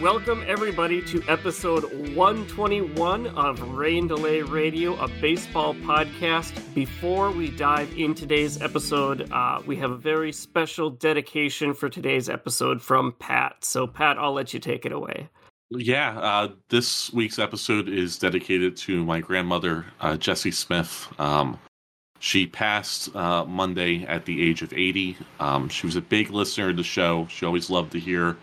welcome everybody to episode 121 of Rain Delay Radio, a baseball podcast. Before we dive in today's episode, uh, we have a very special dedication for today's episode from Pat. So, Pat, I'll let you take it away. Yeah, uh, this week's episode is dedicated to my grandmother, uh, Jessie Smith. Um, she passed uh, Monday at the age of 80. Um, she was a big listener to the show. She always loved to hear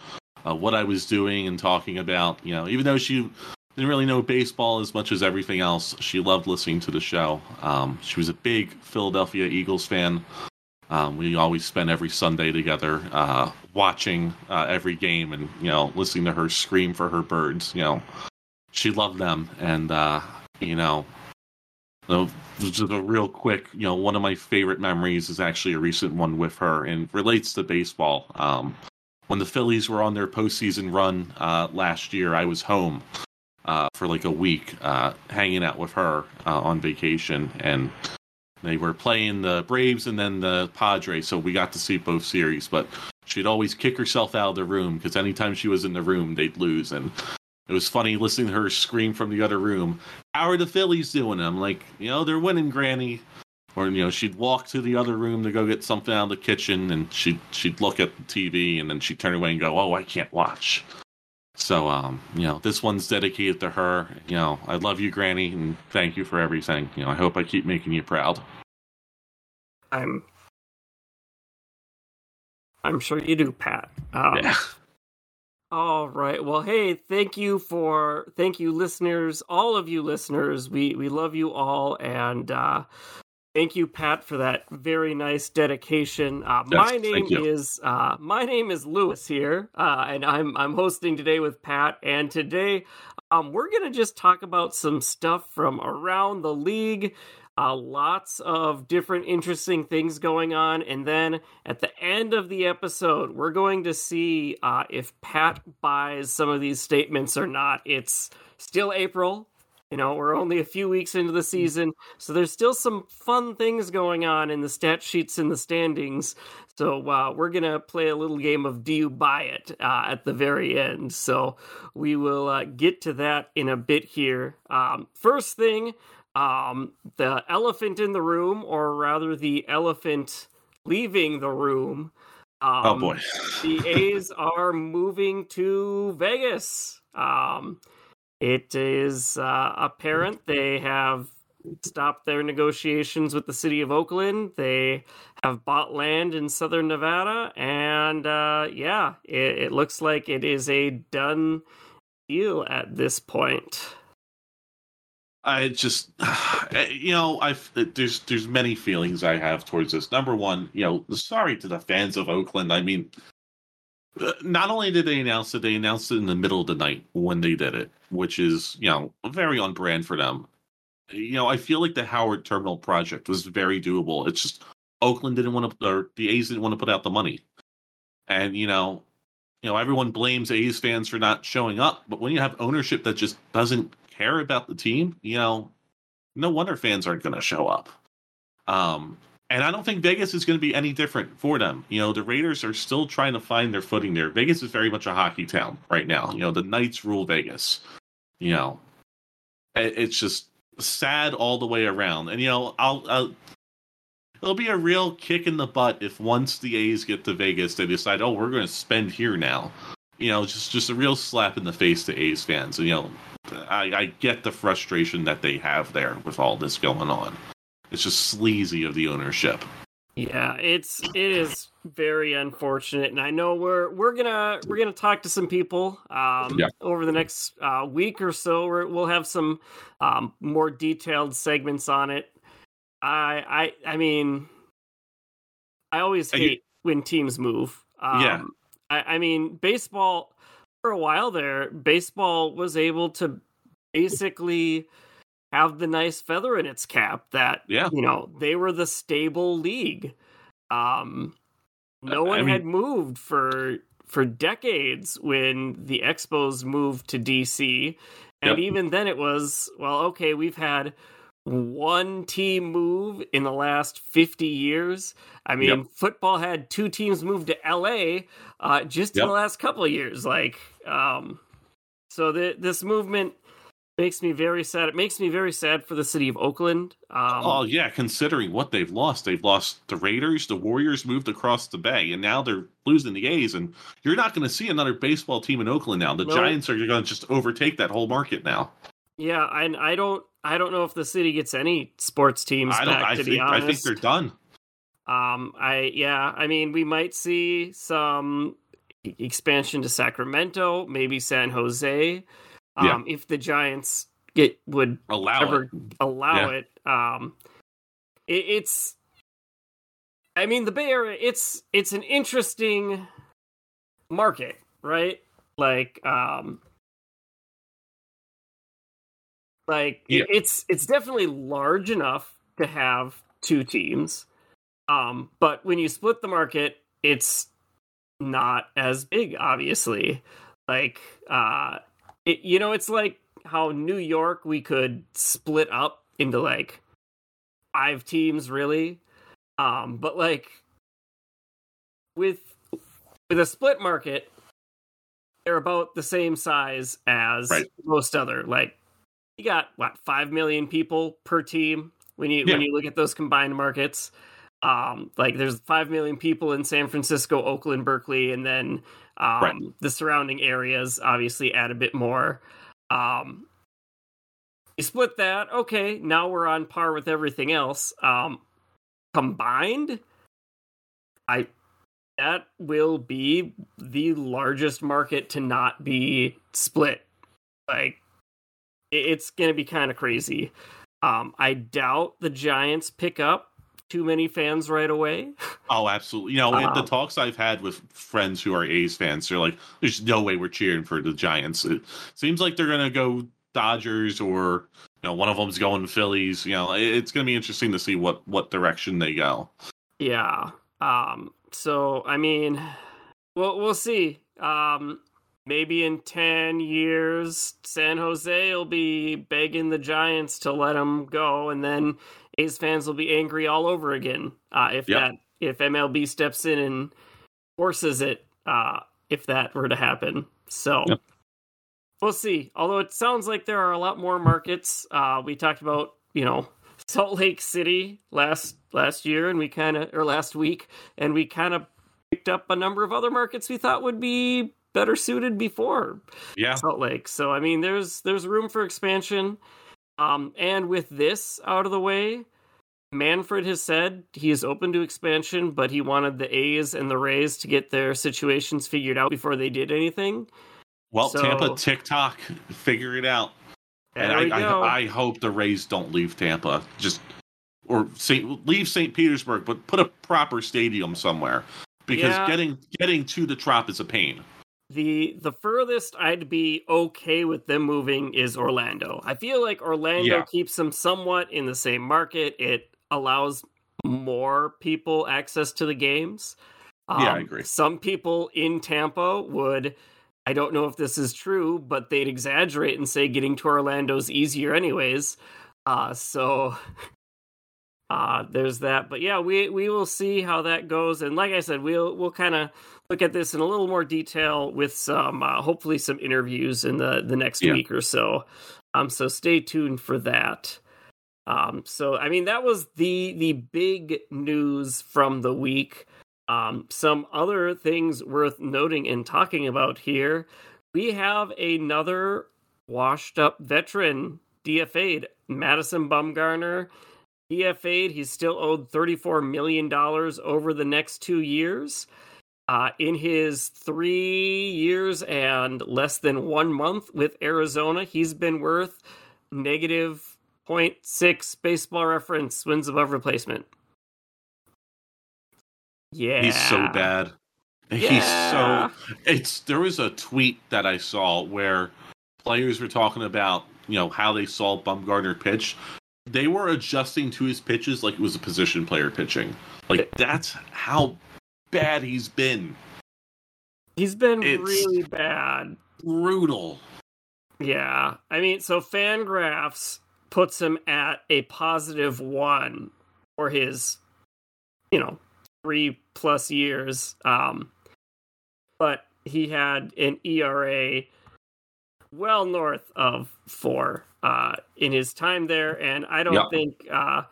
uh, what I was doing and talking about. You know, even though she didn't really know baseball as much as everything else, she loved listening to the show. Um, she was a big Philadelphia Eagles fan. Um, we always spent every Sunday together uh, watching uh, every game and you know listening to her scream for her birds. You know, she loved them, and uh, you know, just a real quick. You know, one of my favorite memories is actually a recent one with her and relates to baseball. Um, when the Phillies were on their postseason run uh, last year, I was home uh, for like a week, uh, hanging out with her uh, on vacation, and they were playing the Braves and then the Padres, so we got to see both series. But she'd always kick herself out of the room because anytime she was in the room, they'd lose, and it was funny listening to her scream from the other room. How are the Phillies doing? I'm like, you know, they're winning, Granny or you know she'd walk to the other room to go get something out of the kitchen and she'd she'd look at the tv and then she'd turn away and go oh i can't watch. So um you know this one's dedicated to her. You know i love you granny and thank you for everything. You know i hope i keep making you proud. I'm i'm sure you do pat. Um, yeah. All right. Well, hey, thank you for thank you listeners, all of you listeners. We we love you all and uh Thank you, Pat, for that very nice dedication. Uh, yes, my name is uh, my name is Louis here, uh, and I'm I'm hosting today with Pat. And today, um, we're gonna just talk about some stuff from around the league. Uh, lots of different interesting things going on, and then at the end of the episode, we're going to see uh, if Pat buys some of these statements or not. It's still April. You know, we're only a few weeks into the season, so there's still some fun things going on in the stat sheets and the standings. So uh, we're gonna play a little game of Do You Buy It uh, at the very end. So we will uh, get to that in a bit here. Um, first thing, um, the elephant in the room, or rather, the elephant leaving the room. Um, oh boy! the A's are moving to Vegas. Um, it is uh, apparent they have stopped their negotiations with the city of Oakland. They have bought land in southern Nevada, and uh, yeah, it, it, looks like it is a done deal at this point. I just, you know, I've there's there's many feelings I have towards this. Number one, you know, sorry to the fans of Oakland. I mean, not only did they announce it, they announced it in the middle of the night when they did it, which is, you know, very on brand for them. You know, I feel like the Howard Terminal project was very doable. It's just Oakland didn't want to, or the A's didn't want to put out the money. And, you know, you know, everyone blames A's fans for not showing up, but when you have ownership that just doesn't care about the team, you know, no wonder fans aren't going to show up. Um, and I don't think Vegas is going to be any different for them. You know, the Raiders are still trying to find their footing there. Vegas is very much a hockey town right now. You know, the Knights rule Vegas. You know, it's just sad all the way around. And you know, I'll, I'll it'll be a real kick in the butt if once the A's get to Vegas, they decide, oh, we're going to spend here now. You know, just just a real slap in the face to A's fans. And, you know, I, I get the frustration that they have there with all this going on. It's just sleazy of the ownership. Yeah, it's it is very unfortunate, and I know we're we're gonna we're gonna talk to some people um, yeah. over the next uh, week or so. we will have some um, more detailed segments on it. I I I mean, I always hate when teams move. Um, yeah, I, I mean, baseball for a while there, baseball was able to basically have the nice feather in its cap that yeah. you know they were the stable league. Um, no one I mean, had moved for for decades when the Expos moved to DC, and yep. even then it was well, okay, we've had one team move in the last 50 years. I mean, yep. football had two teams move to LA uh, just yep. in the last couple of years. Like, um, So the, this movement makes me very sad. It makes me very sad for the city of Oakland. Um, oh yeah, considering what they've lost, they've lost the Raiders, the Warriors moved across the bay, and now they're losing the A's. And you're not going to see another baseball team in Oakland now. The No. Giants are going to just overtake that whole market now. yeah, and I don't, I don't know if the city gets any sports teams I don't. back. I to think. be honest, I think they're done. Um, I yeah, I mean, we might see some expansion to Sacramento, maybe San Jose. Um, Yeah. if the Giants get would Allow ever it. allow Yeah. it. Um, it, it's, I mean, the Bay Area. It's it's an interesting market, right? Like, um, like Yeah. it's it's definitely large enough to have two teams. Um, but when you split the market, it's not as big, obviously. Like, uh, it, you know, it's like how New York we could split up into like five teams, really. Um, but like with with a split market, they're about the same size as Right. most other. Like, you got what five million people per team when you Yeah. when you look at those combined markets. Um, like there's five million people in San Francisco, Oakland, Berkeley, and then um, Right. the surrounding areas obviously add a bit more. Um, you split that, okay. Now we're on par with everything else. Um, combined, I that will be the largest market to not be split. Like it's going to be kind of crazy. Um, I doubt the Giants pick up too many fans right away. Oh, absolutely. You know, in the talks I've had with friends who are A's fans, they're like, "There's no way we're cheering for the Giants." It seems like they're gonna go Dodgers or you know one of them's going Phillies. You know, it- it's gonna be interesting to see what what direction they go. Yeah. Um so I mean we'll we'll see. Um maybe in 10 years San Jose will be begging the Giants to let them go and then A's fans will be angry all over again. Uh if Yep. that if MLB steps in and forces it uh if that were to happen. So Yep. we'll see. Although it sounds like there are a lot more markets. Uh we talked about, you know, Salt Lake City last last year and we kind of or last week and we kind of picked up a number of other markets we thought would be better suited before Yeah, Salt Lake. So I mean there's there's room for expansion. Um and with this out of the way, Manfred has said he is open to expansion, but he wanted the A's and the Rays to get their situations figured out before they did anything. well, So- Tampa, TikTok, figure it out. And I. I, I hope the Rays don't leave Tampa. Just or Saint leave St. Petersburg, but put a proper stadium somewhere because Yeah. getting getting to the Trop is a pain. The the furthest I'd be okay with them moving is Orlando. I feel like Orlando Yeah. keeps them somewhat in the same market. It allows more people access to the games. Um, Yeah, I agree. Some people in Tampa would. I don't know if this is true, but they'd exaggerate and say getting to Orlando's easier, anyways. Uh, so uh, there's that. But yeah, we we will see how that goes. And like I said, we'll we'll kind of look at this in a little more detail with some uh, hopefully some interviews in the the next Yeah. week or so. Um, so stay tuned for that. Um, so I mean that was the the big news from the week. Um, some other things worth noting and talking about here. We have another washed up veteran DFA'd, Madison Bumgarner. DFA'd, he's still owed $34 million over the next two years. Uh, in his three years and less than one month with Arizona, he's been worth negative 0.6 baseball reference wins above replacement. Yeah. He's so bad. He's so it's there was a tweet that I saw where players were talking about, you know, how they saw Bumgarner pitch. They were adjusting to his pitches like it was a position player pitching. Like that's how bad he's been. He's been It's- really bad. Brutal. Yeah. I mean, so Fangraphs puts him at a positive one for his, you know, three plus years. Um, but he had an ERA well north of four uh, in his time there, and I don't think uh,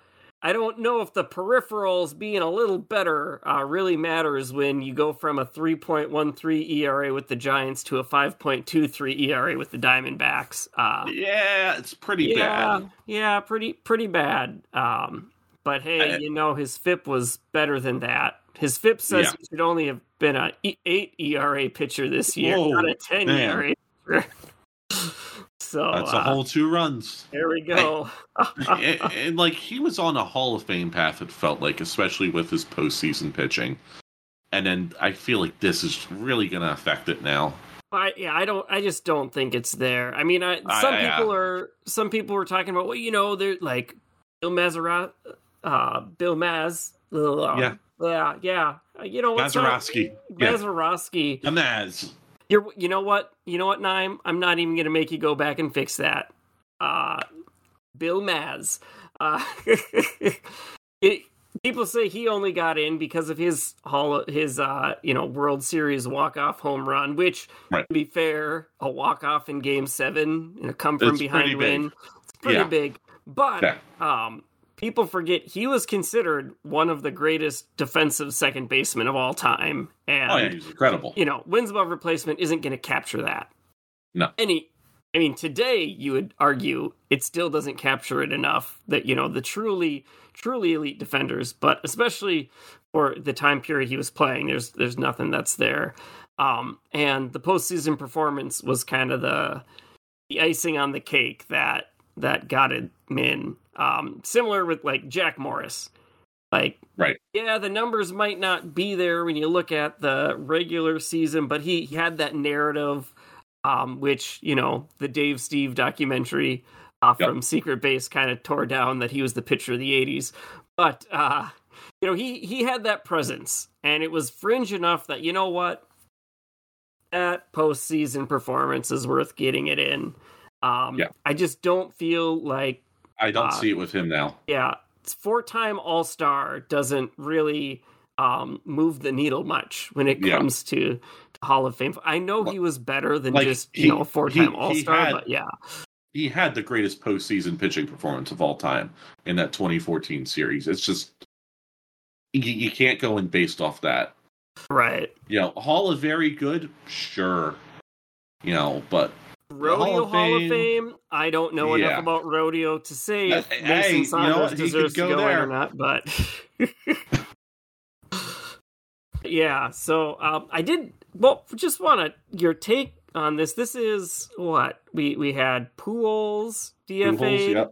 I don't know if the peripherals being a little better uh, really matters when you go from a 3.13 ERA with the Giants to a 5.23 ERA with the Diamondbacks. Uh, Yeah, it's pretty yeah, bad. yeah, pretty pretty bad. Um, but hey, I- you know his FIP was better than that. His FIP says Yeah. he should only have been a e- eight ERA pitcher this year, Whoa, not a ten man. ERA. pitcher. so That's a uh, whole two runs. there we go. and, and, like he was on a Hall of Fame path. It felt like, especially with his postseason pitching. And then I feel like this is really going to affect it now. I yeah, I don't. I just don't think it's there. I mean, I, I- some yeah. people are. Some people were talking about. Well, you know, they're like Bill Mazerat, uh, Bill Maz. ugh, Yeah. yeah, yeah. Uh, You know what's wrong- Mazeroski. Yeah. The Maz. You're. You know what? You know what, Nime? I'm not even gonna make you go back and fix that. Uh, Bill Maz. Uh, it, people say he only got in because of his hall, his uh, you know, World Series walk off home run. Which, Right. to be fair, a walk off in Game Seven in a come from behind win. It's pretty Yeah. big. But Yeah. um, people forget he was considered one of the greatest defensive second basemen of all time, and Oh, yeah, he's incredible. you know, wins above replacement isn't going to capture that. No. Any, I mean, today you would argue it still doesn't capture it enough that, you know, the truly, truly elite defenders, but especially for the time period he was playing, there's, there's nothing that's there. Um, and the postseason performance was kind of the, the icing on the cake that, that got him in. Um, similar with like Jack Morris. Like, Right. yeah, the numbers might not be there when you look at the regular season, but he, he had that narrative, um, which you know the Dave Stieb documentary uh, Yep. from Secret Base kind of tore down that he was the pitcher of the '80s. But uh, you know he he had that presence, and it was fringe enough that you know what, that postseason performance is worth getting it in. Um, Yeah. I just don't feel like I don't uh, see it with him now. yeah, four time All Star doesn't really um, move the needle much when it comes to, to Hall of Fame. I know he was better than Like, just he- you know four time All Star, but yeah, He had the greatest postseason pitching performance of all time in that 2014 series. It's just you, you can't go in based off that. right. You know, Hall of Very good, sure. You know, but Rodeo of Hall of Fame-. I don't know Yeah. enough about rodeo to say if hey, Mason you know Saunders? He could deserves to go go in or not, but yeah. So um, I did. Well, just want to your take on this. This is what we we had Pools DFA. Yep.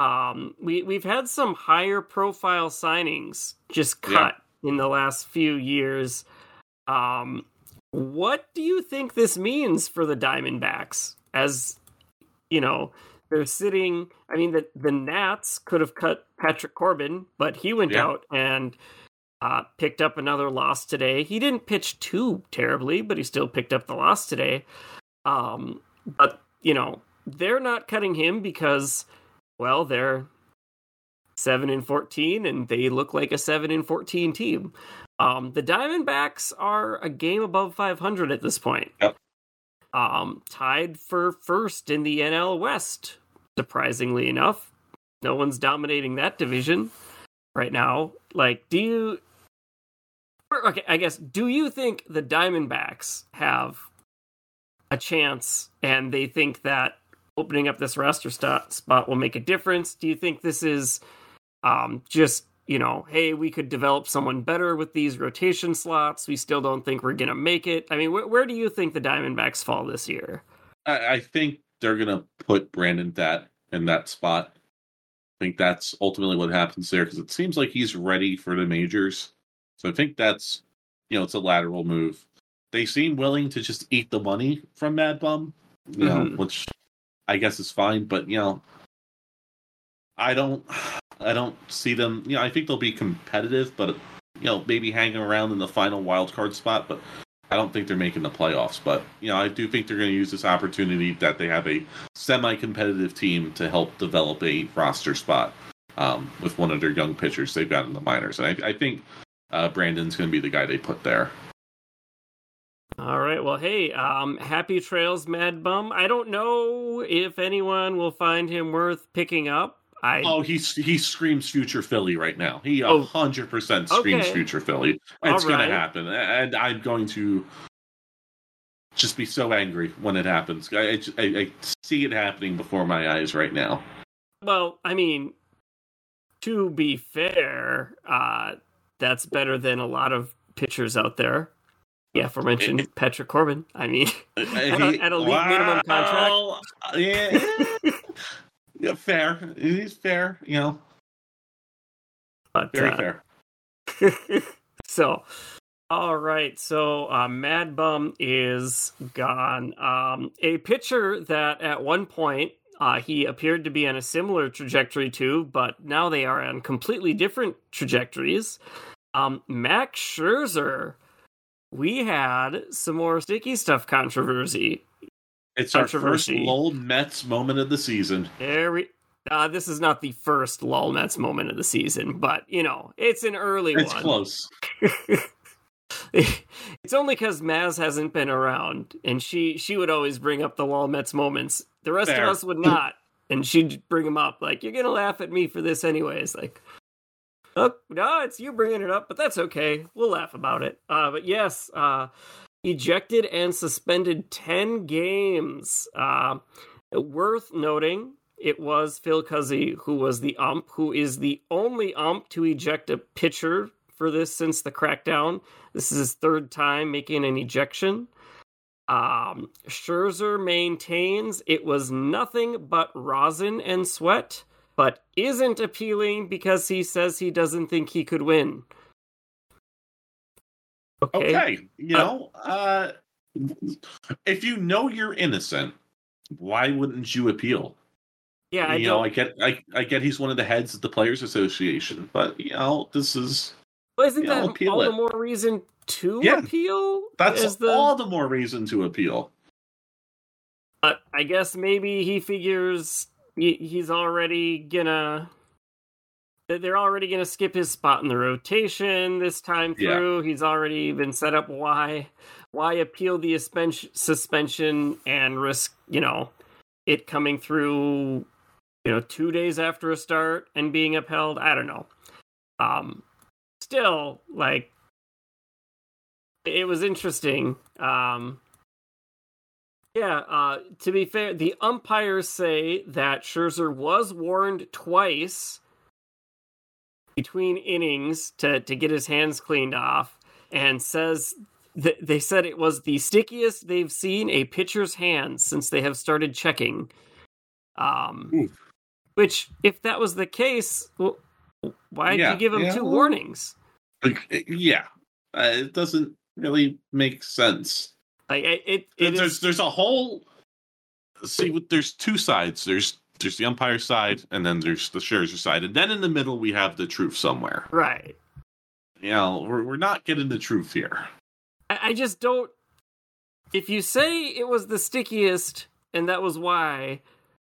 um we we've had some higher profile signings just cut in the last few years um what do you think this means for the diamondbacks as you know they're sitting i mean the the nats could have cut patrick corbin but he went Yeah. out and uh, picked up another loss today. He didn't pitch too terribly, but he still picked up the loss today. Um, but you know they're not cutting him because well, they're seven and fourteen, and they look like a seven and fourteen team. Um, the Diamondbacks are a game above five hundred at this point. Yep. Um, tied for first in the NL West. Surprisingly enough, no one's dominating that division right now. Like, do you? Okay, I guess. Do you think the Diamondbacks have a chance, and they think that opening up this roster st- spot will make a difference? Do you think this is um, just you know, hey, we could develop someone better with these rotation slots? We still don't think we're gonna make it. I mean, wh- where do you think the Diamondbacks fall this year? I, I think they're gonna put Brandon Pfaadt in that spot. I think that's ultimately what happens there because it seems like he's ready for the majors. So I think that's you know it's a lateral move. They seem willing to just eat the money from Mad Bum, you know, Mhm. which I guess is fine. But you know, I don't, I don't see them. You know, I think they'll be competitive, but you know, maybe hanging around in the final wild card spot. But I don't think they're making the playoffs, but you know, I do think they're going to use this opportunity that they have a semi-competitive team to help develop a roster spot um, with one of their young pitchers they've got in the minors, and I, I think uh, Brandon's going to be the guy they put there. All right. Well, hey, um, happy trails, Mad Bum. I don't know if anyone will find him worth picking up. I oh, he he screams future Philly right now. He a hundred percent screams okay. future Philly. It's going to happen, and I'm going to just be so angry when it happens. I, I, I see it happening before my eyes right now. Well, I mean, to be fair, uh, that's better than a lot of pitchers out there. Yeah, aforementioned it, Patrick Corbin. I mean, at, a, at a league wow, minimum contract. Yeah, yeah, fair. He's fair. You know, but, very uh, fair. so, all right. So, uh, Mad Bum is gone. Um, a pitcher that at one point uh, he appeared to be on a similar trajectory to, but now they are on completely different trajectories. Um, Max Scherzer we had some more sticky stuff controversy. It's our first lol Mets moment of the season. There we. Uh, this is not the first lol Mets moment of the season, but you know it's an early one. it's one. close. it's only because Maz hasn't been around, and she she would always bring up the lol Mets moments. The rest Fair. of us would not, and she'd bring them up like, "You're gonna laugh at me for this anyways." Like, Oh, no, it's you bringing it up, but that's okay. We'll laugh about it. Uh, but yes, uh, ejected and suspended 10 games. Uh, worth noting, it was Phil Cuzzi who was the ump, who is the only ump to eject a pitcher for this since the crackdown. This is his third time making an ejection. Um, Scherzer maintains it was nothing but rosin and sweat but isn't appealing because he says he doesn't think he could win. Okay, okay. you uh, know, uh, if you know you're innocent, why wouldn't you appeal? Yeah, I you know, I get, I, I get he's one of the heads of the Players Association, but you know, this is. Well, isn't that know, all it. the more reason to yeah, appeal? That's the... all the more reason to appeal. But I guess maybe he figures he, he's already gonna they're already going to skip his spot in the rotation this time through. Yeah. He's already been set up. Why, why appeal the suspension and risk, you know, it coming through, you know, two days after a start and being upheld? I don't know. Um, still, like, it was interesting. Um, yeah, uh, to be fair, the umpires say that Scherzer was warned twice between innings to, to get his hands cleaned off, and says that they said it was the stickiest they've seen a pitcher's hands since they have started checking. Um, Oof. which, if that was the case, well, why did yeah, you give him yeah. two warnings? Yeah, uh, it doesn't really make sense. Like it, it, it there's is... there's a whole see. There's two sides. There's there's the umpire side, and then there's the Scherzer side, and then in the middle we have the truth somewhere. Right. You know, we're we're not getting the truth here. I, I just don't. If you say it was the stickiest, and that was why,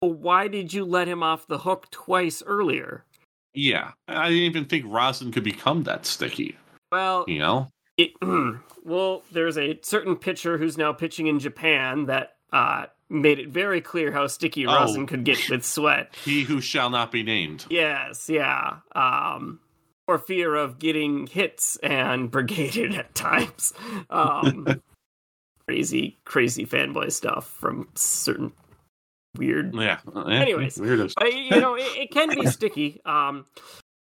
well, why did you let him off the hook twice earlier? Yeah, I didn't even think rosin could become that sticky. Well, you know, it, well, there's a certain pitcher who's now pitching in Japan that uh, made it very clear how sticky oh. rosin could get with sweat. He who shall not be named. Yes, yeah. Um, or fear of getting hits and brigaded at times. Um, crazy, crazy fanboy stuff from certain weird. Yeah. Anyways, weirdest. you know, it, it, can be sticky. Um,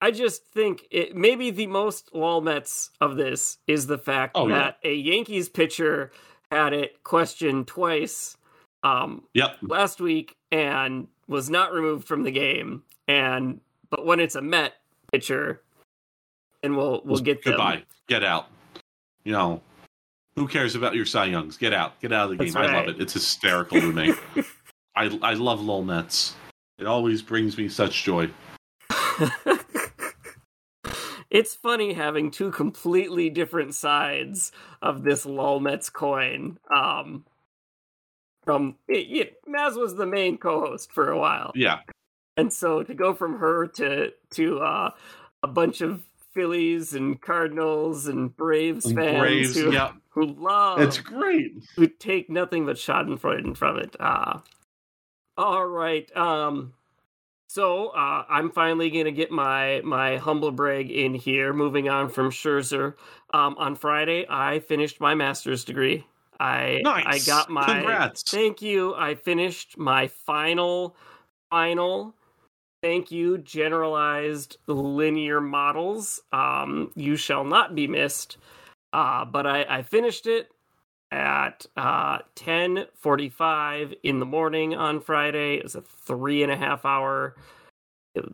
I just think it maybe the most wall Mets of this is the fact oh, that yeah. a Yankees pitcher had it questioned twice um yep. last week and was not removed from the game. And but when it's a Met pitcher and we'll we'll get them. goodbye. Get out. You know who cares about your Cy Youngs? Get out. Get out of the game. Right. I love it. It's hysterical to me. I I love lol Mets it always brings me such joy. It's funny having two completely different sides of this Lolmets coin. Um, from it, it, Maz was the main co-host for a while, yeah, and so to go from her to to uh, a bunch of Phillies and Cardinals and Braves and fans Braves, who, yeah. who love it's great who take nothing but Schadenfreude from it. Uh, all right. Um, so uh, I'm finally gonna get my my humble brag in here. Moving on from Scherzer, um, on Friday I finished my master's degree. I nice. I got my Congrats. thank you. I finished my final final thank you generalized linear models. Um, you shall not be missed. Uh, but I, I finished it at uh, 10.45 in the morning on friday it was a three and a half hour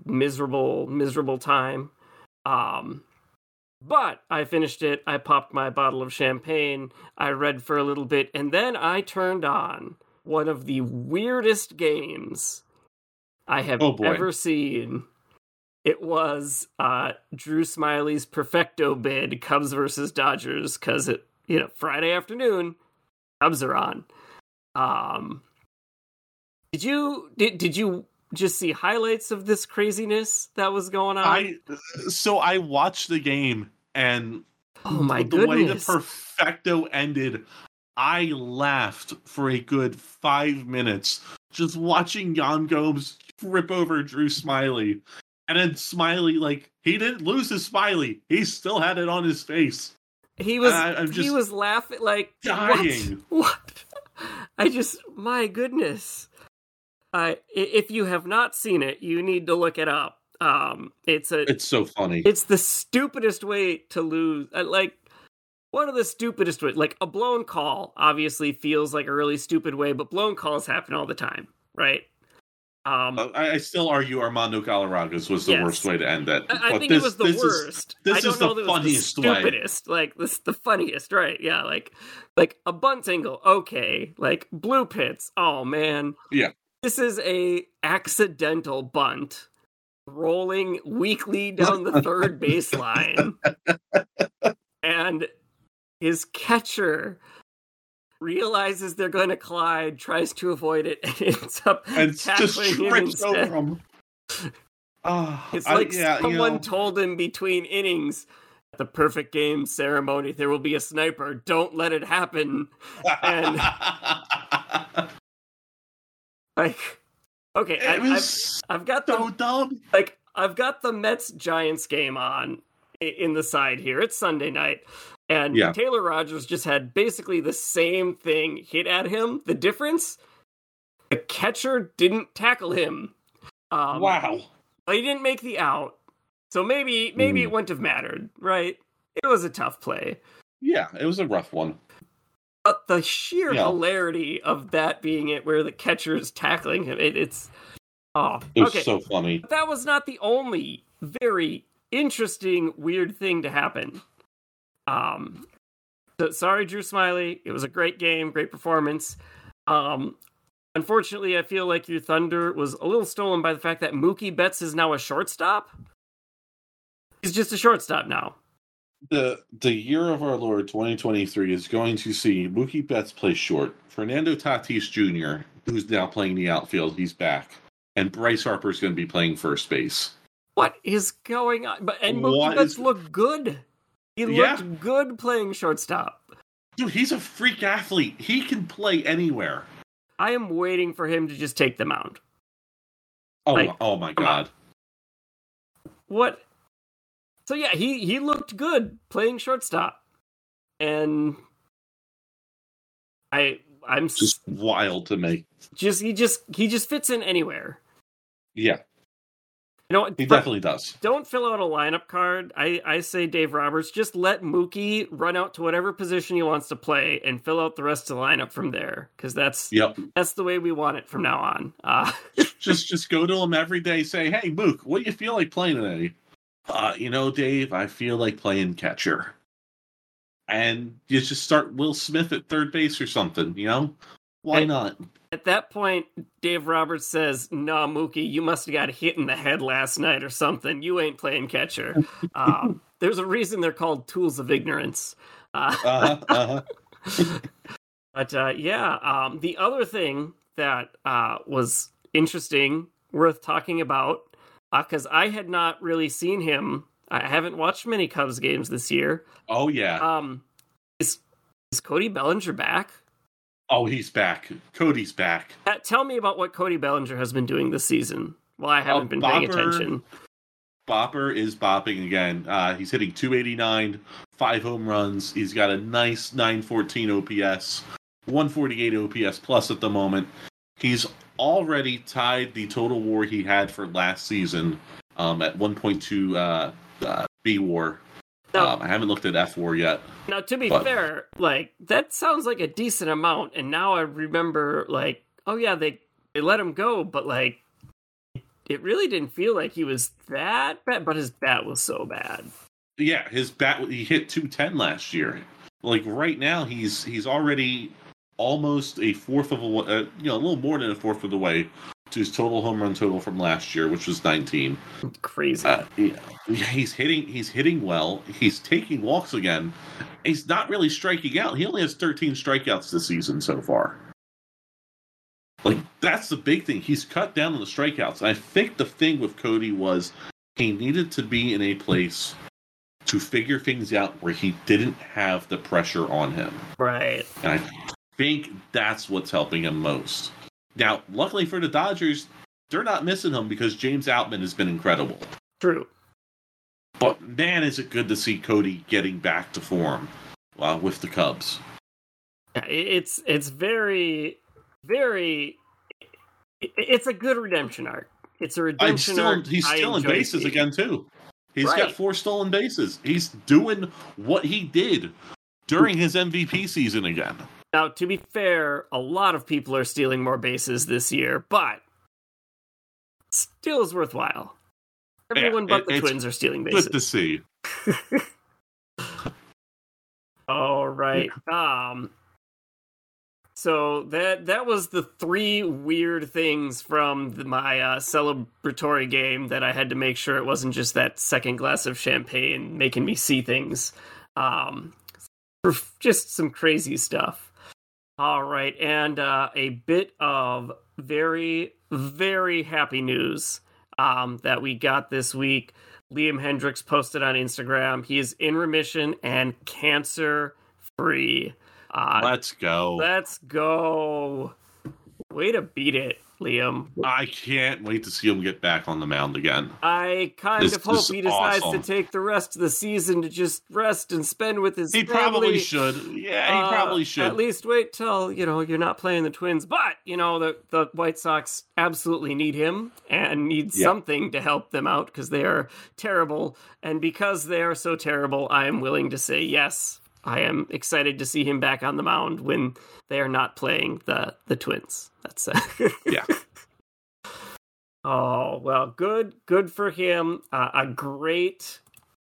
miserable miserable time um, but i finished it i popped my bottle of champagne i read for a little bit and then i turned on one of the weirdest games i have oh ever seen it was uh, drew Smyly's perfecto bid cubs versus dodgers because it you know, Friday afternoon, Cubs are on. Um, did you did did you just see highlights of this craziness that was going on? I so I watched the game and oh my the goodness. way the perfecto ended, I laughed for a good five minutes just watching Yan Gomes rip over Drew Smyly And then Smyly like, he didn't lose his Smiley. He still had it on his face. He was uh, he was laughing like dying. What? what? I just my goodness. I if you have not seen it, you need to look it up. Um, it's a it's so funny. It's the stupidest way to lose. Uh, like one of the stupidest ways. Like a blown call obviously feels like a really stupid way, but blown calls happen all the time, right? Um, uh, I, I, still argue Armando Galarraga's was the yes. worst way to end that. I, I think this, it was the this worst. Is, this is the funniest the stupidest. way. Like this, the funniest, right? Yeah, like like a bunt single, okay. Like blue pits, oh man. Yeah. This is a accidental bunt rolling weakly down the third baseline, and his catcher realizes they're going to collide, tries to avoid it, and ends up and tackling him instead. Him. Oh, it's ah, like I, yeah, someone you know. told him between innings at the perfect game ceremony there will be a sniper. Don't let it happen. And like, okay, I, have I've got the so dumb. like I've got the Mets Giants game on in the side here. It's Sunday night. And yeah. Taylor Rogers just had basically the same thing hit at him. The difference, the catcher didn't tackle him. Um, wow. He didn't make the out. So maybe maybe mm. it wouldn't have mattered, right? It was a tough play. Yeah, it was a rough one. But the sheer yeah. hilarity of that being it, where the catcher is tackling him, it, it's oh, it was okay. so funny. But that was not the only very interesting, weird thing to happen. Um, so, sorry, Drew Smyly. It was a great game, great performance. Um, unfortunately, I feel like your thunder was a little stolen by the fact that Mookie Betts is now a shortstop. He's just a shortstop now. The the year of our Lord 2023 is going to see Mookie Betts play short. Fernando Tatis Jr., who's now playing the outfield, he's back, and Bryce Harper is going to be playing first base. What is going on? But and Mookie what Betts is... look good. He looked yeah. good playing shortstop. Dude, he's a freak athlete. He can play anywhere. I am waiting for him to just take the mound. Oh, like, oh my god. What? So yeah, he he looked good playing shortstop, and I I'm just wild to me. Just he just he just fits in anywhere. Yeah. You know, he definitely does. Don't fill out a lineup card. I, I say Dave Roberts, just let Mookie run out to whatever position he wants to play and fill out the rest of the lineup from there. Because that's yep. that's the way we want it from now on. Uh, just just go to him every day. Say, hey, Mook, what do you feel like playing today? Uh, you know, Dave, I feel like playing catcher. And you just start Will Smith at third base or something. You know, why and, not? At that point, Dave Roberts says, "Nah, Mookie, you must have got hit in the head last night or something. You ain't playing catcher." um, there's a reason they're called tools of ignorance. Uh, uh-huh, uh-huh. but uh, yeah, um, the other thing that uh, was interesting, worth talking about, because uh, I had not really seen him I haven't watched many Cubs games this year. Oh yeah. Um, is is Cody Bellinger back? Oh, he's back. Cody's back. Uh, tell me about what Cody Bellinger has been doing this season. Well, I haven't uh, been paying attention. Bopper is bopping again. Uh, he's hitting 289, five home runs. He's got a nice 914 OPS, 148 OPS plus at the moment. He's already tied the total war he had for last season um, at 1.2 uh, uh, B war. Now, um, I haven't looked at F war yet. Now, to be but... fair, like that sounds like a decent amount. And now I remember, like, oh yeah, they they let him go, but like it really didn't feel like he was that bad, but his bat was so bad. Yeah, his bat he hit 210 last year. Like right now he's he's already almost a fourth of a uh, you know, a little more than a fourth of the way to his total home run total from last year, which was 19. Crazy. Uh, yeah, he's hitting he's hitting well. He's taking walks again. He's not really striking out. He only has 13 strikeouts this season so far. Like that's the big thing. He's cut down on the strikeouts. I think the thing with Cody was he needed to be in a place to figure things out where he didn't have the pressure on him. Right. And I think that's what's helping him most. Now, luckily for the Dodgers, they're not missing him because James Outman has been incredible. True. But man, is it good to see Cody getting back to form uh, with the Cubs. It's it's very very it's a good redemption arc. It's a redemption still, arc. He's still in bases seeing. again too. He's right. got four stolen bases. He's doing what he did during his MVP season again. Now, to be fair, a lot of people are stealing more bases this year, but still is worthwhile. Everyone yeah, but the Twins are stealing bases. Good to see. All right. Um, so that that was the three weird things from the, my uh, celebratory game that I had to make sure it wasn't just that second glass of champagne making me see things. Um, just some crazy stuff. All right, and uh, a bit of very very happy news um, that we got this week. Liam Hendriks posted on Instagram. He is in remission and cancer free. Uh, let's go. Let's go. Way to beat it, Liam. I can't wait to see him get back on the mound again. I kind this, of hope he decides awesome. to take the rest of the season to just rest and spend with his he family. probably should. Yeah, he uh, probably should. At least wait till, you know, you're not playing the Twins. But, you know, the, the White Sox absolutely need him and need yeah. something to help them out because they are terrible. And because they are so terrible, I am willing to say yes, I am excited to see him back on the mound when they are not playing the the Twins. That's uh, yeah. Oh well, good, good for him. Uh, a great,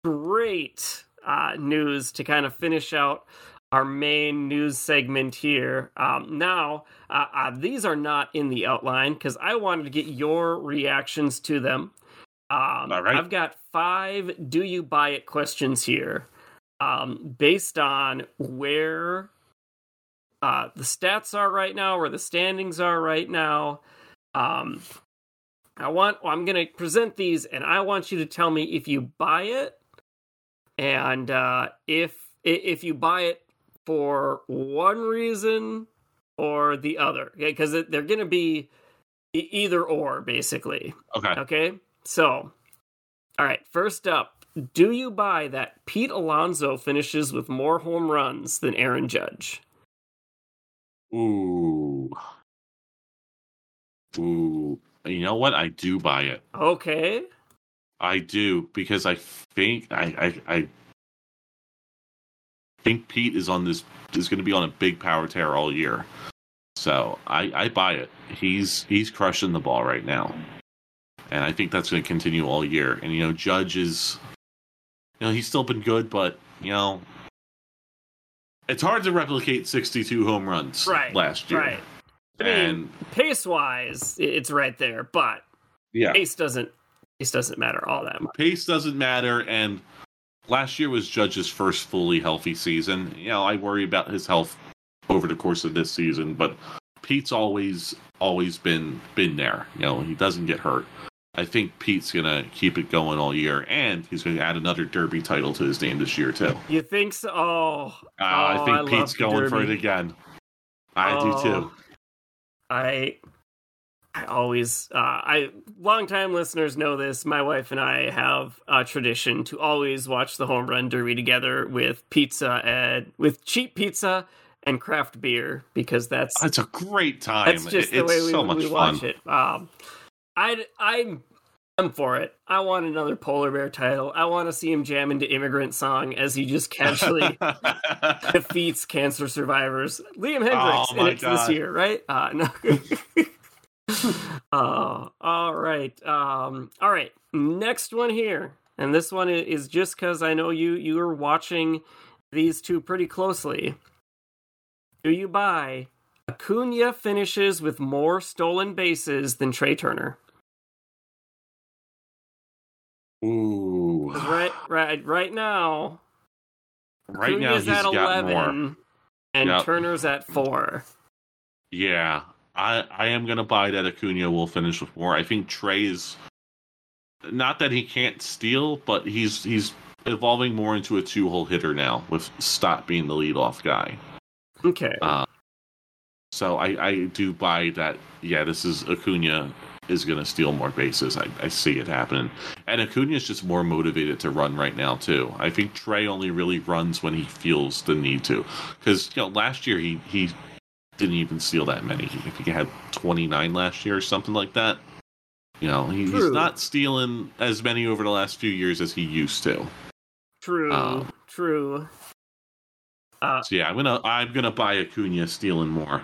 great uh, news to kind of finish out our main news segment here. Um, now, uh, uh these are not in the outline because I wanted to get your reactions to them. Um, All right. I've got five "Do you buy it?" questions here um, based on where uh, the stats are right now, where the standings are right now. Um, I want. I'm going to present these, and I want you to tell me if you buy it, and uh, if if you buy it for one reason or the other, because okay? they're going to be either or, basically. Okay. Okay. So, all right. First up, do you buy that Pete Alonso finishes with more home runs than Aaron Judge? Ooh. Ooh. You know what? I do buy it. Okay. I do because I think I I, I think Pete is on this is going to be on a big power tear all year. So I I buy it. He's he's crushing the ball right now. And I think that's going to continue all year. And you know, Judge is you know, he's still been good, but you know, it's hard to replicate 62 home runs right, last year. Right. I and mean, pace wise, it's right there, but yeah, pace doesn't pace doesn't matter all that much. Pace doesn't matter, and last year was Judge's first fully healthy season. You know, I worry about his health over the course of this season, but Pete's always always been been there. You know, he doesn't get hurt. I think Pete's gonna keep it going all year, and he's gonna add another Derby title to his name this year too. You think so? Oh, uh, I oh, think I Pete's going for it again. I oh, do too. I I always, uh, I longtime listeners know this. My wife and I have a tradition to always watch the home run derby together with pizza and with cheap pizza and craft beer because that's that's a great time. That's just it, the way we, so much we fun. watch it. Um, I I'm I'm for it. I want another polar bear title. I want to see him jam into "Immigrant Song" as he just casually defeats cancer survivors. Liam Hendriks Oh in it this year, right? Uh, no. uh, all right. Um, all right. Next one here, and this one is just because I know you you are watching these two pretty closely. Do you buy Acuna finishes with more stolen bases than Trea Turner? Ooh, 'Cause right, right, right now, right now Acuna's he's at got eleven, more. and Yep. Turner's at four. Yeah, I I am gonna buy that Acuna will finish with more. I think Trea is not that he can't steal, but he's he's evolving more into a two hole hitter now with Stott being the leadoff guy. Okay. Uh, so I I do buy that. Yeah, this is Acuna is gonna steal more bases. I, I see it happening, and Acuna is just more motivated to run right now too. I think Trea only really runs when he feels the need to, because you know last year he he didn't even steal that many. I think he had 29 last year or something like that. You know, he, he's not stealing as many over the last few years as he used to. True. uh, true. Uh, So yeah, I'm gonna I'm gonna buy Acuna stealing more.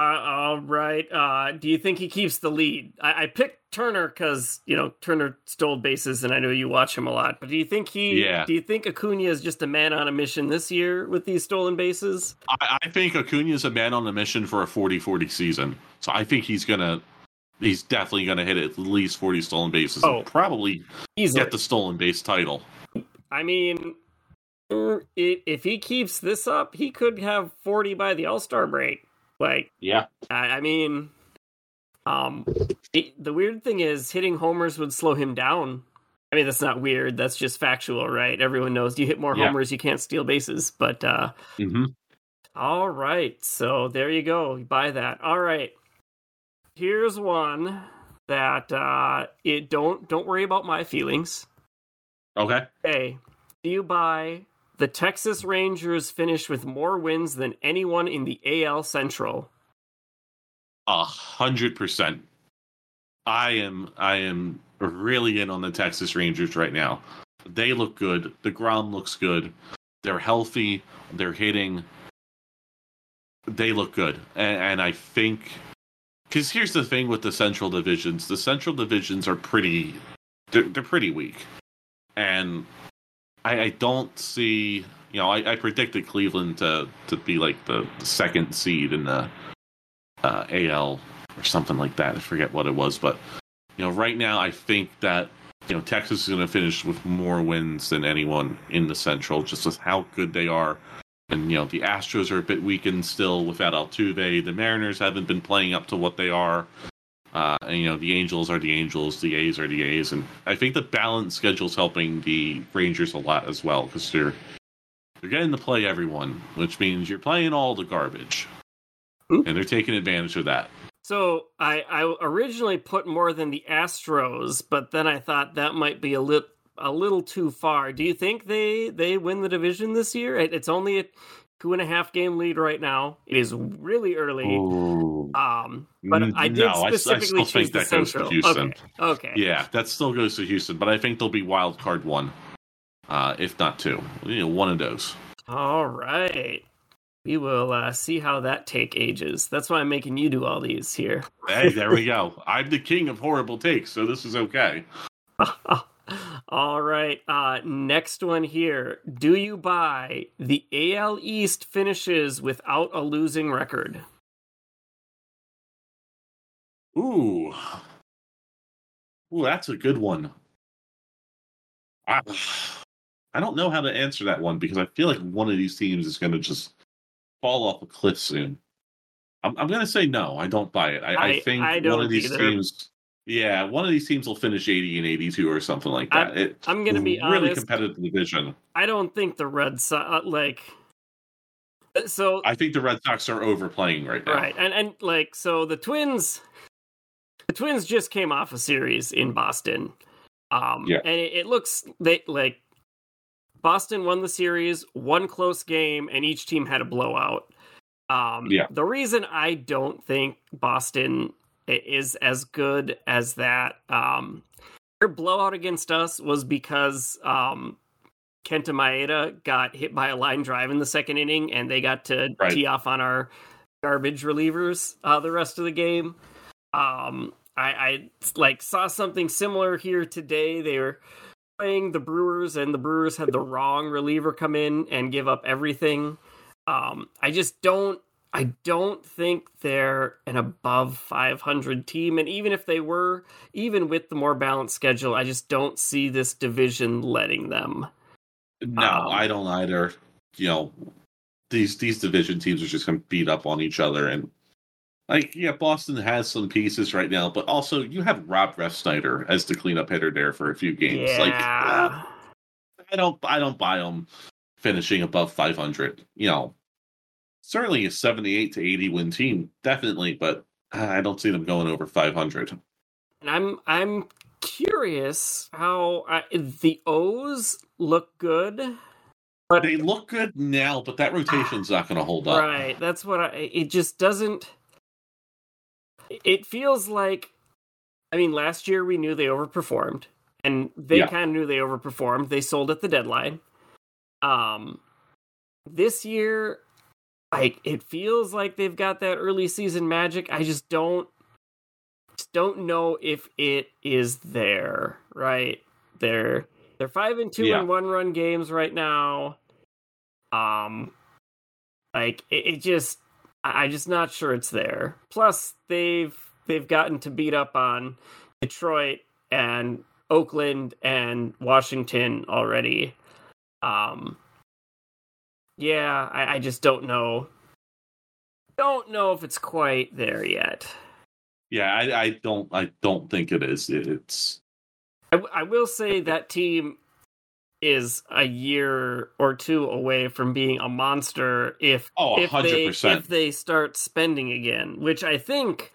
Uh, all right. Uh, do you think he keeps the lead? I, I picked Turner because you know Turner stole bases, and I know you watch him a lot. But do you think he? Yeah. Do you think Acuna is just a man on a mission this year with these stolen bases? I, I think Acuna is a man on a mission for a 40-40 season. So I think he's gonna he's definitely gonna hit at least 40 stolen bases Oh. and probably Easily. get the stolen base title. I mean, er, if he keeps this up, he could have 40 by the All Star break. Like, Yeah. I, I mean, um, the, the weird thing is hitting homers would slow him down. I mean, that's not weird. That's just factual, right? Everyone knows you hit more Yeah. homers, you can't steal bases. But uh, hmm all right, so there you go. You Buy that. All right, here's one that uh, it don't don't worry about my feelings. Okay. Hey, do you buy the Texas Rangers finish with more wins than anyone in the AL Central? A hundred percent. I am I am really in on the Texas Rangers right now. They look good. The ground looks good. They're healthy. They're hitting. They look good, and, and I think because here's the thing with the Central divisions: the Central divisions are pretty. They're, they're pretty weak, and I, I don't see. You know, I, I predicted Cleveland to to be like the, the second seed in the uh, AL or something like that. I forget what it was, but you know, right now I think that you know Texas is going to finish with more wins than anyone in the Central, just with how good they are. And you know, the Astros are a bit weakened still without Altuve. The Mariners haven't been playing up to what they are. Uh, and you know, the Angels are the Angels, the A's are the A's, and I think the balanced schedule's helping the Rangers a lot as well because they're they're getting to play everyone, which means you're playing all the garbage, and they're taking advantage of that. So I, I originally put more than the Astros, but then I thought that might be a little a little too far. Do you think they they win the division this year? It, it's only a two and a half game lead right now. It is really early. Ooh. Um, but I did no, I s- I specifically still choose think the that goes to Central. Houston. Okay. okay. Yeah, that still goes to Houston, but I think they'll be wild card one, uh, if not two. You know, one of those. All right. We will uh, see how that take ages. That's why I'm making you do all these here. Hey, there we go. I'm the king of horrible takes, so this is okay. All right. Uh, next one here. Do you buy the AL East finishes without a losing record? Ooh, ooh, that's a good one. I, I don't know how to answer that one because I feel like one of these teams is going to just fall off a cliff soon. I'm, I'm going to say no. I don't buy it. I, I, I- think one of these either. teams. Yeah, one of these teams will finish 80 and 82 or something like that. I'm, it, I'm going to be really honest, competitive division. I don't think the Red Sox like so I think the Red Sox are overplaying right now. right and and like so the Twins the Twins just came off a series in Boston. Um Yeah. and it, it looks they like Boston won the series, one close game and each team had a blowout. Um Yeah. the reason I don't think Boston i- is as good as that um their blowout against us was because um Kenta Maeda got hit by a line drive in the second inning, and they got to Right. tee off on our garbage relievers uh, the rest of the game. Um, I, I like saw something similar here today. They were playing the Brewers, and the Brewers had the wrong reliever come in and give up everything. Um, I just don't. I don't think they're an above 500 team, and even if they were, even with the more balanced schedule, I just don't see this division letting them. No, Um, I don't either. You know, these these division teams are just going to beat up on each other, and like, yeah, Boston has some pieces right now, but also you have Rob Refsnyder as the cleanup hitter there for a few games. Like, Yeah. I don't, I don't buy them finishing above 500. You know, certainly a 78 to 80 win team, definitely, but I don't see them going over 500. And I'm I'm curious how I, the O's look good. But They look good now, but that rotation's not going to hold up. right, that's what I it just doesn't it feels like I mean last year we knew they overperformed and they Yeah. kind of knew they overperformed. They sold at the deadline. Um this year like it feels like they've got that early season magic. I just don't just don't know if it is there, right? They're they're 5 and 2 Yeah. in one run games right now. Um like it, it just I- I'm just not sure it's there. Plus they've they've gotten to beat up on Detroit and Oakland and Washington already. Um yeah, I, I just don't know. Don't know if it's quite there yet. Yeah, I, I don't, I don't think it is. It- It's I, w- I will say that team is a year or two away from being a monster if Oh, if they 100%. if they start spending again, which I think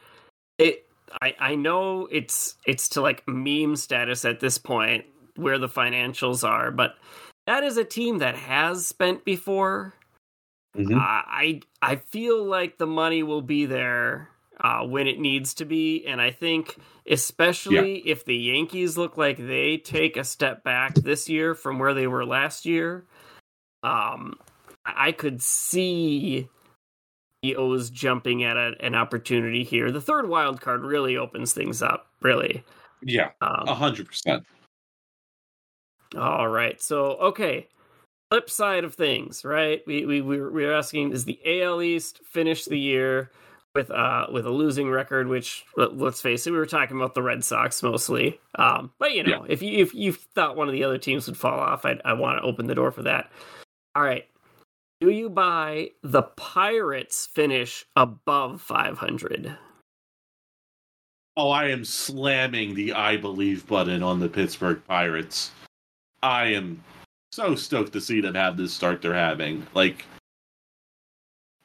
it I I know it's it's to like meme status at this point where the financials are, but that is a team that has spent before. Mhm. I I I feel like the money will be there uh, when it needs to be, and I think especially if the Yankees look like they take a step back this year from where they were last year, um, I I could see the O's jumping at a, an opportunity here. The third wild card really opens things up, really. yeah, Um, a hundred percent. All right. So, okay. Flip side of things, right? We we we were, we were asking is the AL East finish the year with uh with a losing record which let- let's face it we were talking about the Red Sox mostly. Um but you know, if you if you thought one of the other teams would fall off, I I want to open the door for that. All right. Do you buy the Pirates finish above 500? Oh, I am slamming the I believe button on the Pittsburgh Pirates. I am so stoked to see them have this start they're having. Like,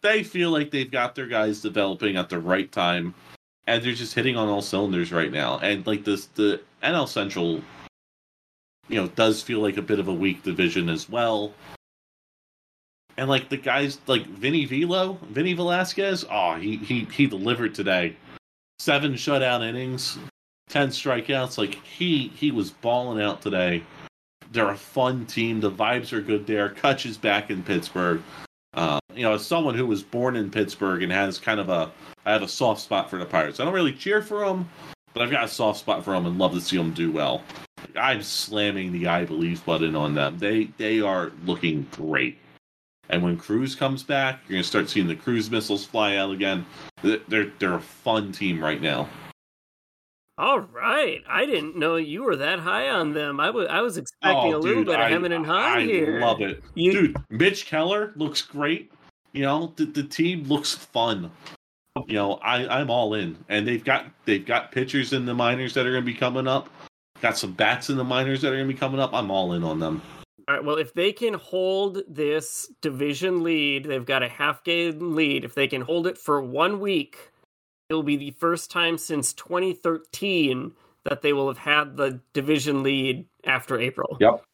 they feel like they've got their guys developing at the right time, and they're just hitting on all cylinders right now. And like this, the NL Central, you know, does feel like a bit of a weak division as well. And like the guys like Vinny Velo, Vinny Velasquez, oh, he he he delivered today seven shutout innings, ten strikeouts. Like he he was balling out today. They're a fun team. The vibes are good there. Kutch is back in Pittsburgh. Uh, you know, as someone who was born in Pittsburgh and has kind of a, I have a soft spot for the Pirates. I don't really cheer for them, but I've got a soft spot for them and love to see them do well. I'm slamming the I believe button on them. They they are looking great. And when Cruz comes back, you're gonna start seeing the Cruz missiles fly out again. They're they're a fun team right now. All right. I didn't know you were that high on them. I was I was expecting Oh, a little dude, bit of I- hemming and I here. love it, You, dude. Mitch Keller looks great. You know, the, the team looks fun. you know, I, I'm all in. And they've got they've got pitchers in the minors that are going to be coming up. Got some bats in the minors that are going to be coming up. I'm all in on them. All right. Well, if they can hold this division lead, they've got a half game lead. If they can hold it for one week, it will be the first time since 2013 that they will have had the division lead after April. Yep.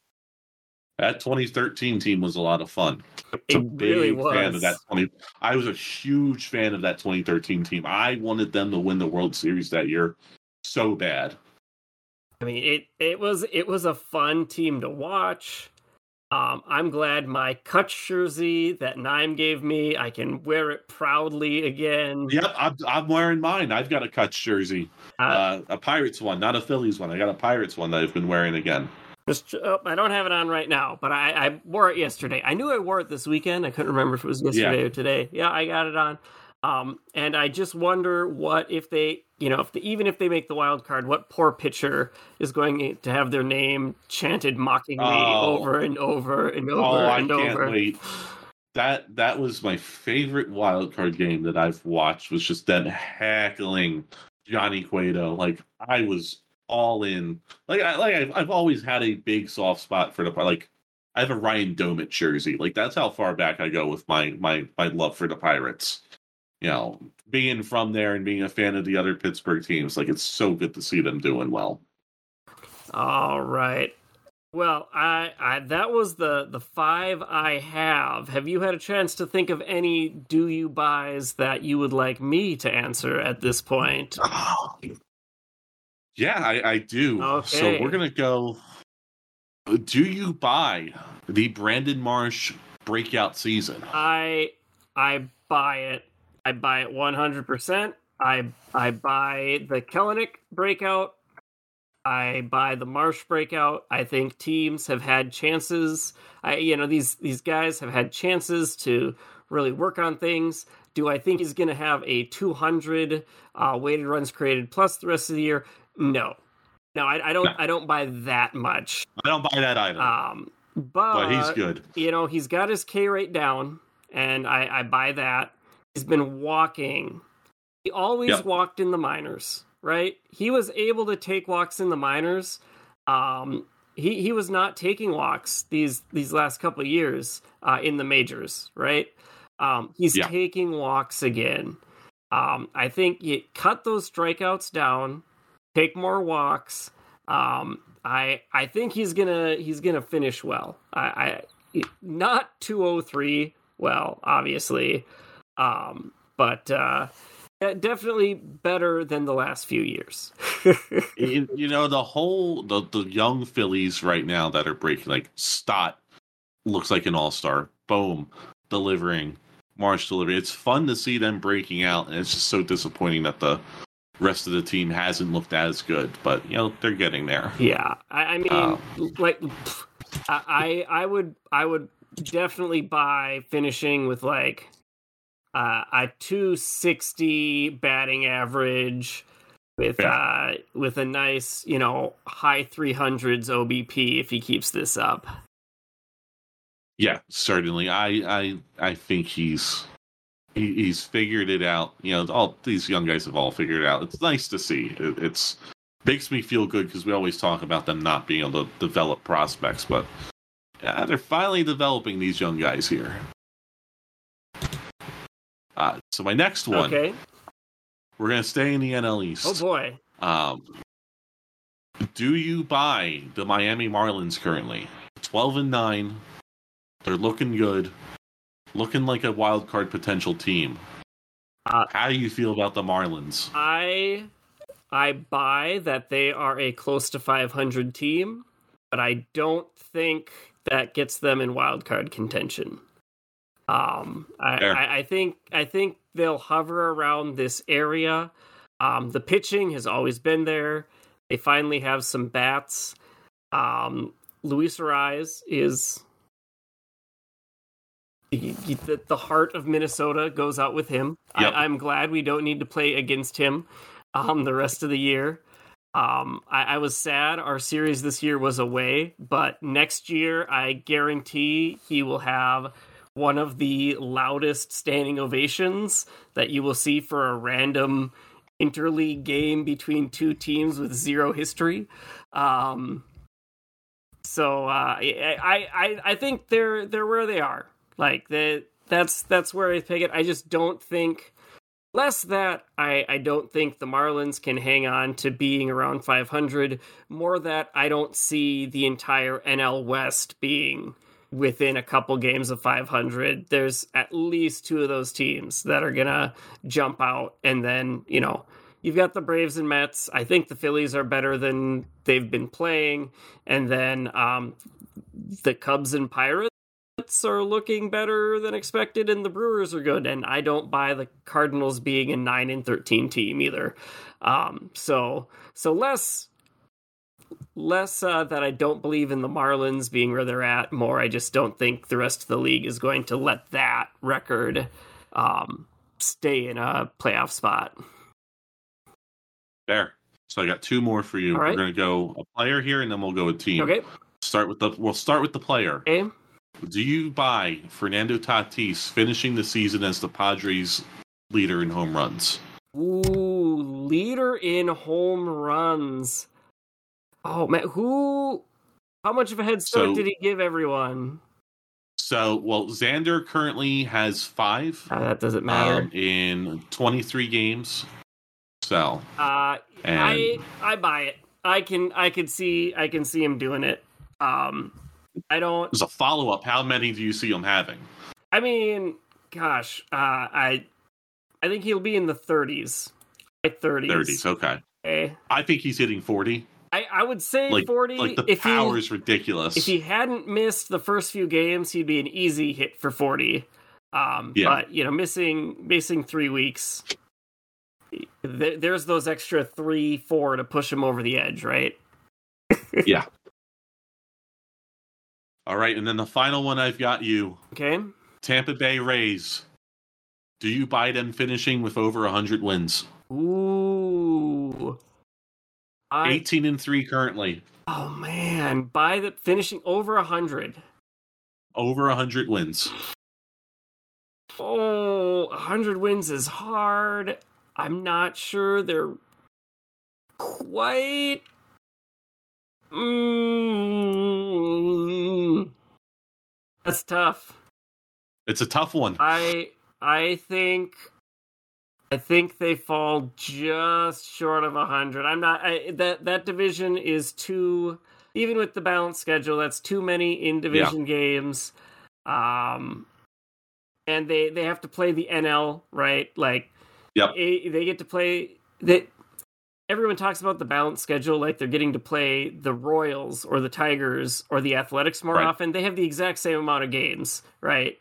That 2013 team was a lot of fun. It really was. fan of that 20. I was a huge fan of that 2013 team. I wanted them to win the World Series that year so bad. I mean, it it was it was a fun team to watch. Um, I'm glad my Kutch jersey that Nime gave me, I can wear it proudly again. Yep, I'm, I'm wearing mine. I've got a Kutch jersey, Uh, uh, a Pirates one, not a Phillies one. I got a Pirates one that I've been wearing again. just, oh, I don't have it on right now, but I, I wore it yesterday. I knew I wore it this weekend. I couldn't remember if it was yesterday or today. Yeah, I got it on. Um, and I just wonder what if they, you know, if the, even if they make the wild card, what poor pitcher is going to have their name chanted mockingly Oh. over and over and over oh, I and can't over. wait. That that was my favorite wild card game that I've watched. Was just them heckling Johnny Cueto. Like I was all in. Like I like I've, I've always had a big soft spot for the like. I have a Ryan Doumit jersey. Like that's how far back I go with my my my love for the Pirates. You know, being from there and being a fan of the other Pittsburgh teams, like it's so good to see them doing well. All right. Well, I, I that was the the five I have. Have you had a chance to think of any do you buys that you would like me to answer at this point? Yeah, I, I do. So we're gonna go. Do you buy the Brandon Marsh breakout season? I I buy it. I buy it 100%. I I buy the Kelenic breakout. I buy the Marsh breakout. I think teams have had chances. I you know these these guys have had chances to really work on things. Do I think he's going to have a 200 uh, weighted runs created plus the rest of the year? No. No, I, I don't No. I don't buy that much. I don't buy that either, Um but, but he's good. you know, he's got his K rate down, and I, I buy that. He's been walking. He always Yep. walked in the minors, right? He was able to take walks in the minors. Um, he he was not taking walks these these last couple of years uh, in the majors, right? Um, he's Yeah. taking walks again. Um, I think you cut those strikeouts down, take more walks. Um, I I think he's gonna he's gonna finish well. I, I not two oh three well, obviously, um, but uh, definitely better than the last few years. you, you know the whole the the young Phillies right now that are breaking like Stott looks like an all star. Boom, delivering Marsh delivering. It's fun to see them breaking out, and it's just so disappointing that the rest of the team hasn't looked as good. But you know they're getting there. Yeah, I, I mean, Uh, like, I I would I would definitely buy finishing with like uh, a two sixty batting average with uh with a nice you know high three hundreds OBP if he keeps this up. Yeah, certainly. I I I think he's he, he's figured it out. You know, all these young guys have all figured it out. It's nice to see. It, it's makes me feel good because we always talk about them not being able to develop prospects, but yeah, they're finally developing these young guys here. Uh, so my next one, Okay. we're gonna stay in the NL East. Oh boy. Um, do you buy the Miami Marlins currently? 12 and 9. They're looking good. Looking like a wild card potential team. Uh, How do you feel about the Marlins? I I buy that they are a close to 500 team, but I don't think that gets them in wild card contention. Um, I, I, I think I think they'll hover around this area. Um, the pitching has always been there. They finally have some bats. Um, Luis Arraez is the, the, the heart of Minnesota goes out with him. Yep. I, I'm glad we don't need to play against him um, the rest of the year. Um, I, I was sad our series this year was away, but next year I guarantee he will have one of the loudest standing ovations that you will see for a random interleague game between two teams with zero history. Um, so uh, I, I I think they're they're where they are. Like that that's that's where I pick it. I just don't think less that I I don't think the Marlins can hang on to being around 500. More that I don't see the entire NL West being within a couple games of 500. There's at least two of those teams that are gonna jump out, and then you know you've got the Braves and Mets. I think the Phillies are better than they've been playing, and then um, the Cubs and Pirates are looking better than expected, and the Brewers are good. And I don't buy the Cardinals being a nine and thirteen team either. Um, so so less less uh, that I don't believe in the Marlins being where they're at. More, I just don't think the rest of the league is going to let that record um, stay in a playoff spot. There. So I got two more for you. Right. We're gonna go a player here, and then we'll go a team. Okay. Start with the. We'll start with the player. Okay. Do you buy Fernando Tatis finishing the season as the Padres leader in home runs? Ooh, leader in home runs. Oh man, who? How much of a head start So- did he give everyone? So, well, Xander currently has five Uh, that doesn't matter. um, in 23 games. So, uh, and I I buy it. I can I can see I can see him doing it. Um, I don't. as a follow up, how many do you see him having? I mean, gosh, uh, I I think he'll be in the 30s. Like 30s. 30s. Okay. Okay. I think he's hitting 40. I, I would say Like, 40. like the if power he, is ridiculous. if he hadn't missed the first few games, he'd be an easy hit for 40. Um, Yeah. But, you know, missing missing three weeks, th- there's those extra three, four to push him over the edge, right? yeah. All right. And then the final one I've got you Okay. Tampa Bay Rays. Do you buy them finishing with over 100 wins? Ooh. I, 18 and 3 currently. oh, man. By the finishing over 100. Over 100 wins. Oh, 100 wins is hard. I'm not sure they're quite. Mm, that's tough. It's a tough one. I I think I think they fall just short of 100. I'm not I, that that division is too even with the balanced schedule that's too many in division games. Um and they they have to play the NL, right? Like Yep. eh, they get to play that everyone talks about the balanced schedule like they're getting to play the Royals or the Tigers or the Athletics more Right. often. They have the exact same amount of games, right?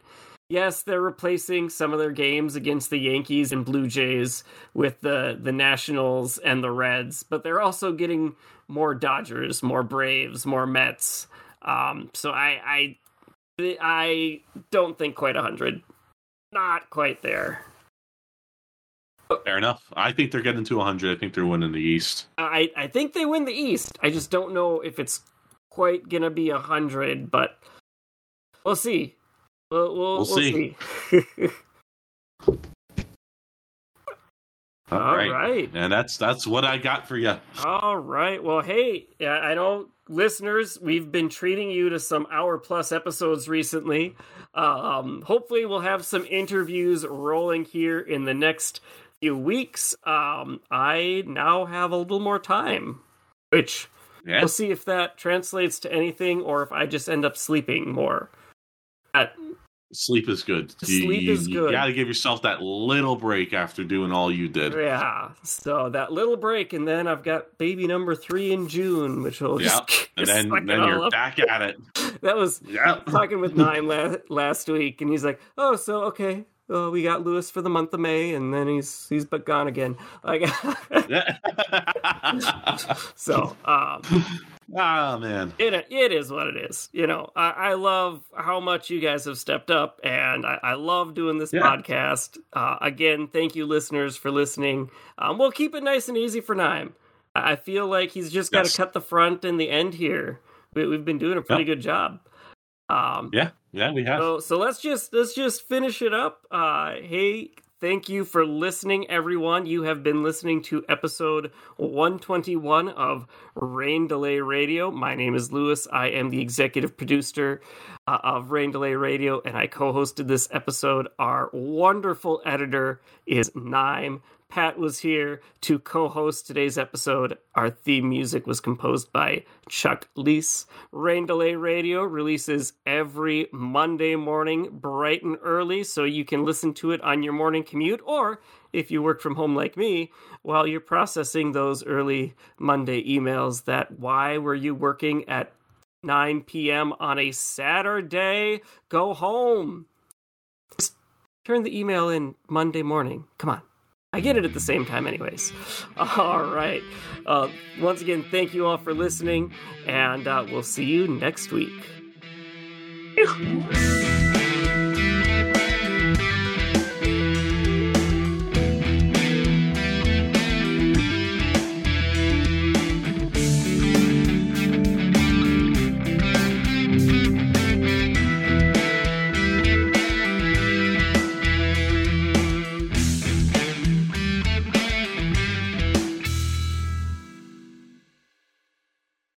Yes, they're replacing some of their games against the Yankees and Blue Jays with the the Nationals and the Reds, but they're also getting more Dodgers, more Braves, more Mets. Um, so I I I don't think quite hundred. Not quite there. Fair enough. I think they're getting to 100. I think they're winning the East. I I think they win the East. I just don't know if it's quite gonna be a hundred, but we'll see. We'll, we'll, We'll we'll see. see. All All right. right. And that's that's what I got for you. All right. Well, hey, yeah, I know listeners, we've been treating you to some hour plus episodes recently. Um, hopefully, we'll have some interviews rolling here in the next few weeks. Um, I now have a little more time, which Yeah. we'll see if that translates to anything or if I just end up sleeping more. Uh, Sleep is good. Sleep you, is good. You got to give yourself that little break after doing all you did. yeah. So that little break, and then I've got baby number three in June, which will Yeah. just And then then you're up. back at it. That was Yeah. talking with Nime la- last week, and he's like, "Oh, so okay, well, we got Louis for the month of May, and then he's he's but gone again." Like, so um, Ah man. it it is what it is. You know, I, I love how much you guys have stepped up, and I, I love doing this Yeah. podcast. Uh, again, thank you, listeners, for listening. Um, we'll keep it nice and easy for Nime. I I feel like he's just got to Yes. cut the front and the end here. We, we've been doing a pretty good job. Um, yeah, yeah, we have. So, so let's just let's just finish it up. Uh, hey, thank you for listening, everyone. You have been listening to episode 121 of Rain Delay Radio. My name is Louis. I am the executive producer uh, of Rain Delay Radio, and I co-hosted this episode. Our wonderful editor is Nime. Pat was here to co host today's episode. Our theme music was composed by Chuck Leese. Rain Delay Radio releases every Monday morning, bright and early, so you can listen to it on your morning commute, or if you work from home like me, while you're processing those early Monday emails that why were you working at 9 p.m. on a Saturday? Go home. Just turn the email in Monday morning. Come on. I get it at the same time, anyways. All right. Uh, once again, thank you all for listening, and uh, we'll see you next week.